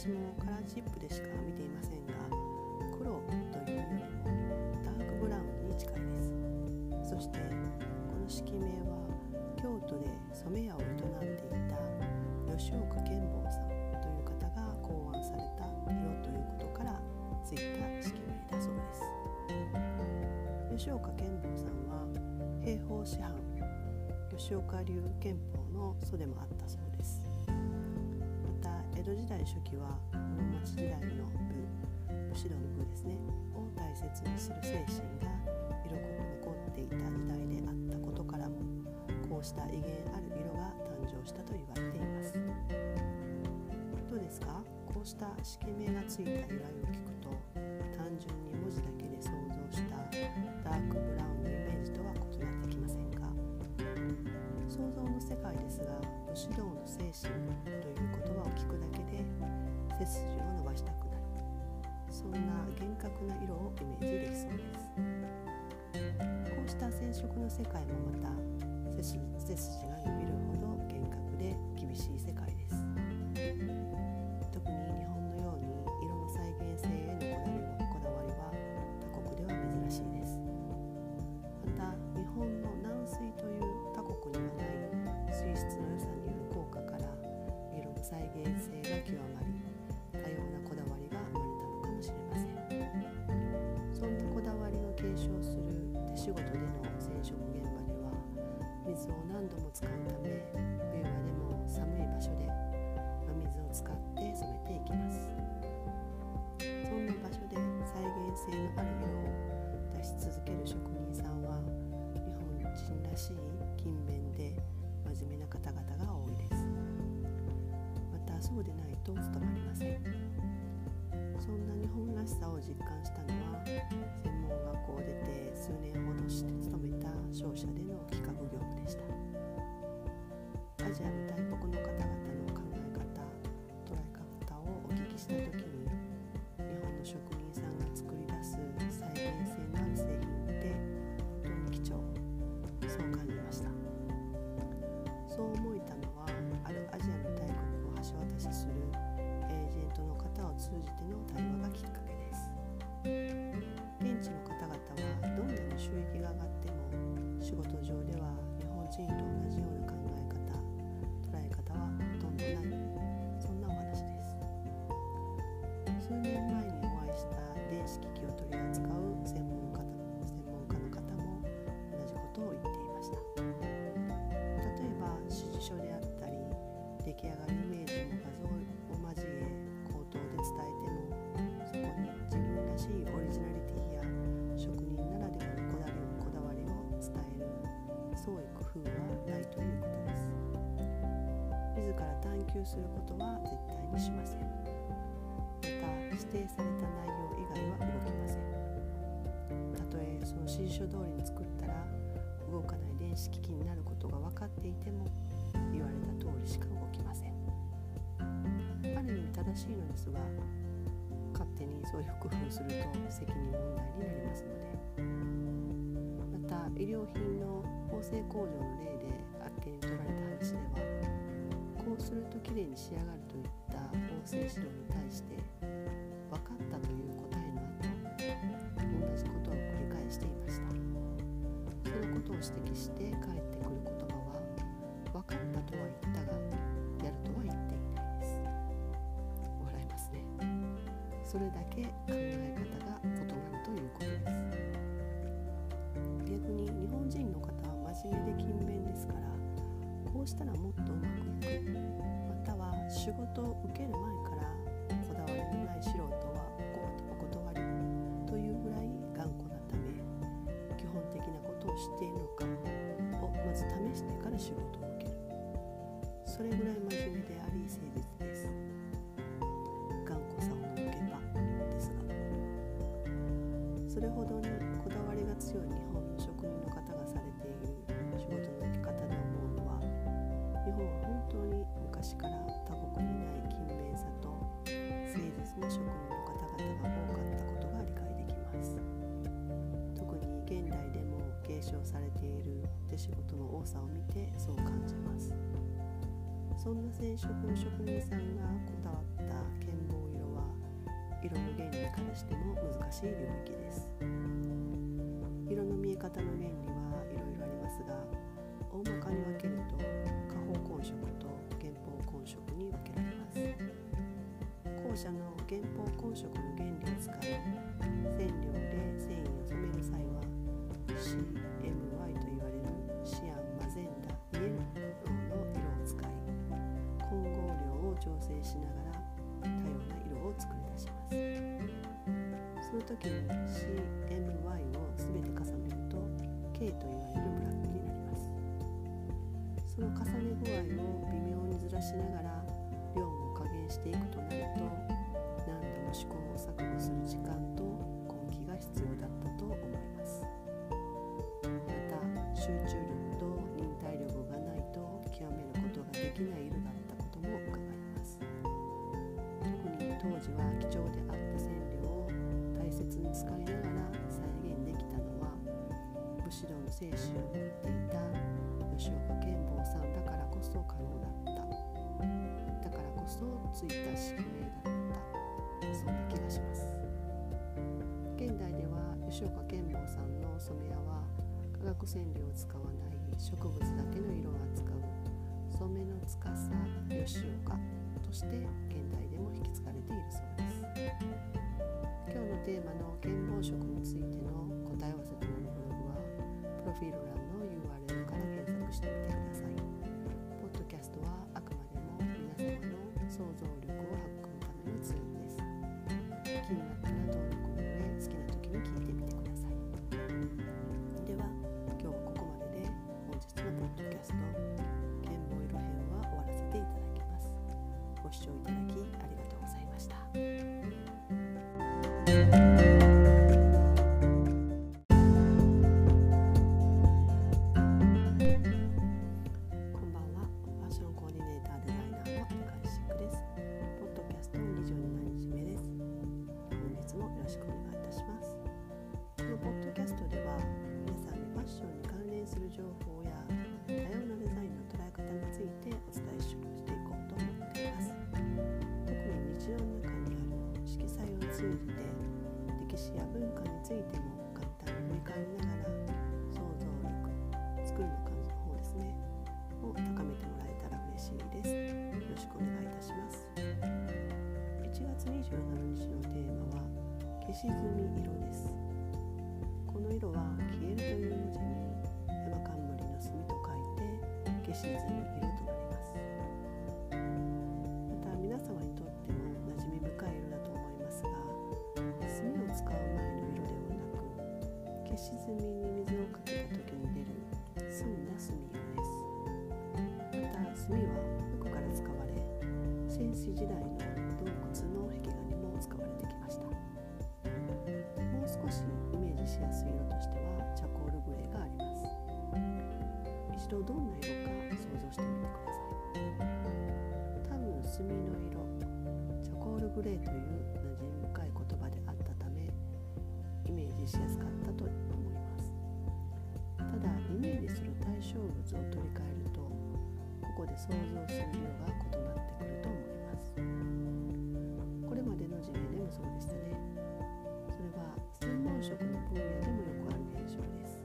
私もカラーチップでしか見ていませんが黒というよりもダークブラウンに近いです。そしてこの式名は京都で染屋を営んでいた吉岡健坊さんという方が考案された色ということからついた式名だそうです。吉岡健坊さんは兵法師範吉岡流憲法の祖でもあったそうです。江戸時代初期は室町時代の部武士道の部ですねを大切にする精神が色濃く残っていた時代であったことからもこうした威厳ある色が誕生したと言われています。どうですか？こうした式名がついた由来を聞くと単純に文字だけで想像したダークブラウンのイメージとは異なってきませんか？想像の世界ですが武士道の精神という聞くだけで背筋を伸ばしたくなる。そんな厳格な色をイメージできそうです。こうした染色の世界もまた背筋背筋が伸びるほど厳格で厳しい世界です。とまりません。そんな日本らしさを実感し出来上がるイメージの画像を交え口頭で伝えてもそこに自分らしいオリジナリティや職人ならではのこだわりこだわりを伝える創意工夫はないということです。自ら探求することは絶対にしません。また指定された内容以外は動きません。たとえその指示書通りに作ったら動かない電子機器になることが分かっていても言われた通りしか動きません。ある意味正しいのですが勝手にそういう工夫すると責任問題になりますので。また医療品の縫製工場の例であっけに取られた話ではこうするときれいに仕上がるといった縫製指導に対して分かったという答えの後同じことを繰り返していました。そのことを指摘してそれだけ考え方が異なるということです逆に日本人の方は真面目で勤勉ですからこうしたらもっとうまくいくまたは仕事を受ける前からこだわりのない素人はお断りというぐらい頑固なため基本的なことを知っているのかをまず試してから仕事を受けるそれぐらい真面目であり誠実。それほどにこだわりが強い日本の職人の方がされている仕事の受け方で思うのは日本は本当に昔から他国にない勤勉さと誠実な職人の方々が多かったことが理解できます。特に現代でも継承されている手仕事の多さを見てそう感じます。そんな染色の職人さんが色の原理からしても難しい領域です。色の見え方の原理はいろいろありますが大まかに分けると下方混色と原方混色に分けられます。後者の原方混色の原理を使い染料で繊維を染める際は CMY と言われるシアンマゼンダイエローの色を使い混合量を調整しながら多様な色を作り出します。その時に CMY を全て重ねると K と言われるブラックになります。その重ね具合を微妙にずらしながら量も加減していくとなると何度も試行錯誤する時間と根気が必要だったと思います。また集中力と忍耐力がないと極めることができない色当時は貴重であった染料を大切に使いながら再現できたのは武士道の精神を持っていた吉岡健坊さんだからこそ可能だっただからこそついた宿命だったそんな気がします現代では吉岡健坊さんの染め屋は化学染料を使わない植物だけの色を扱う染めの司吉岡として現代でも引き継がれているそうです。今日のテーマの原本色についての答え合わせとなるブログはプロフィール欄の URL から検索してみてください。ポッドキャストはあくまでも皆様の想像力彩を通じて歴史や文化についても簡単に振り返りながら想像力作るの感じの方ですねを高めてもらえたら嬉しいです。よろしくお願いいたします。1月27日のテーマは消し炭色です。この色は消えるという文字に山冠の墨と書いて消し炭色。澄んだ墨色です。また墨は服から使われ戦死時代の洞窟の壁画にも使われてきました。もう少しイメージしやすい色としてはチャコールグレーがあります。一度どんな色か想像してみてください。多分墨の色チャコールグレーという馴染み深い言葉であったためイメージしやすかった。対象物を取り替えるとここで想像する色が異なってくると思います。これまでの事例でもそうでしたね。それは専門職の分野でもよくある現象です。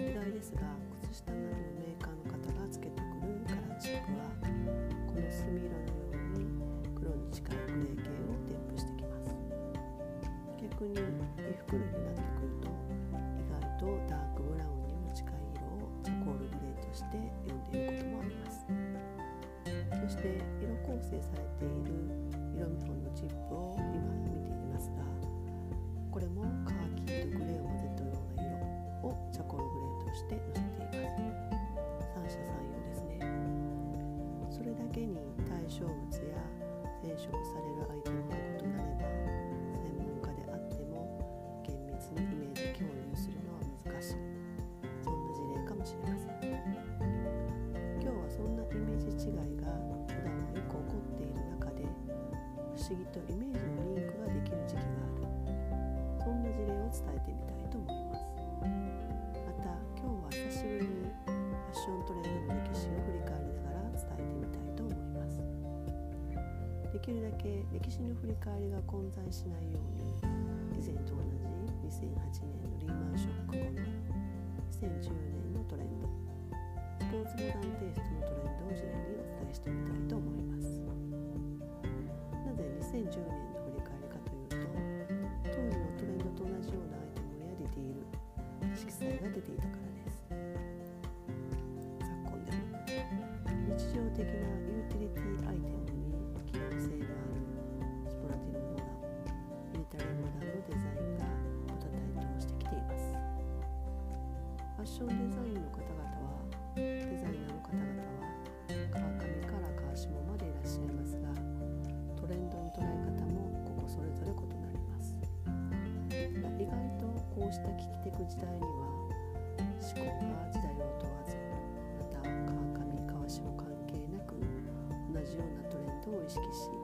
意外ですが靴下などのメーカーの方がつけてくるカラーチップはこの墨色のように黒に近いグレー系を添付してきます。逆に衣服類成されている。思議とイメージのリンクができる時期がある。そんな事例を伝えてみたいと思います。また今日は久しぶりにファッショントレンドの歴史を振り返りながら伝えてみたいと思います。できるだけ歴史の振り返りが混在しないように以前と同じ2008年のリーマンショック後の2010年のトレンドスポーツモダンテイストのトレンドを事前にお伝えしてみたいと思います。2010年の振り返りかというと当時のトレンドと同じようなアイテムやディティール色彩が出ていたからです昨今でも日常的なユーティリティアイテムに機能性のあるスポラティブモダンミリタリーモダンのデザインがまた台頭してきていますファッションデザイン危機的時代には思考が時代を問わずまた川上川下関係なく同じようなトレンドを意識し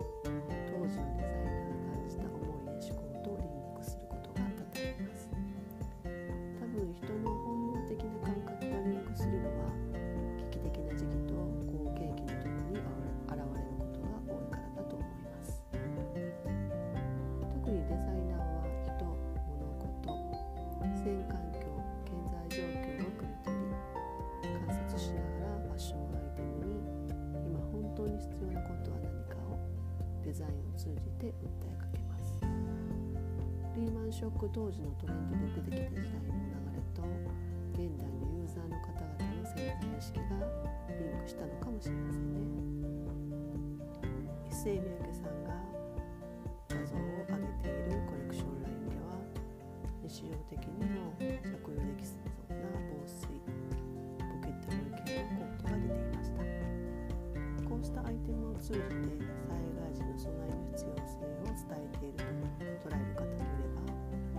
デザインを通じて訴えかけます。リーマンショック当時のトレンドで出てきた時代の流れと現代のユーザーの方々の潜在意識がリンクしたのかもしれませんね。一世三宅さんが画像を上げているコレクションラインでは日常的にも着用できそうな防水ポケットル系のコートが出ていました。こうしたアイテムを通じて災害時の備えの必要性を伝えていると捉える方もいれば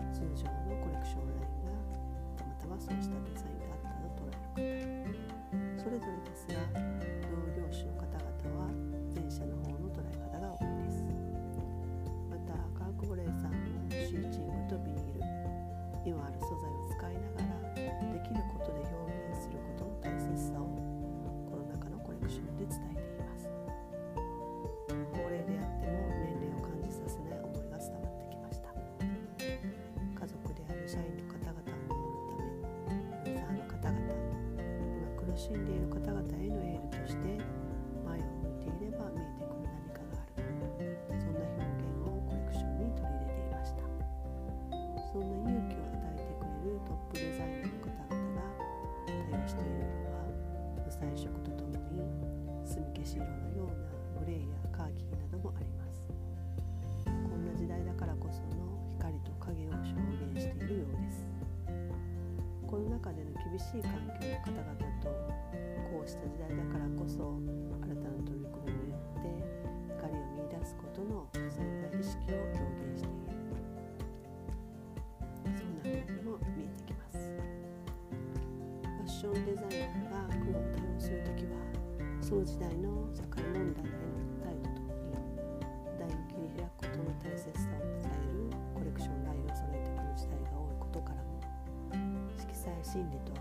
通常のコレクションラインがたまたまそうしたデザインであったと捉える方それぞれですが同業種の方々は前者の方の捉え方が多いですまたカークボレーさんもシーチングとビニール墨消し色のようなグレーやカーキなどもあります。こんな時代だからこその光と影を表現しているようです。この中での厳しい環境の方々とこうした時代だからこそ新たな取り組みによって光を見出すことの潜在意識を表現している。そんな風にも見えてきます。ファッションデザイナその時代の社会問題への訴えとともに時代を切り開くことの大切さを伝えるコレクションラインを揃えてくる時代が多いことからも色彩心理と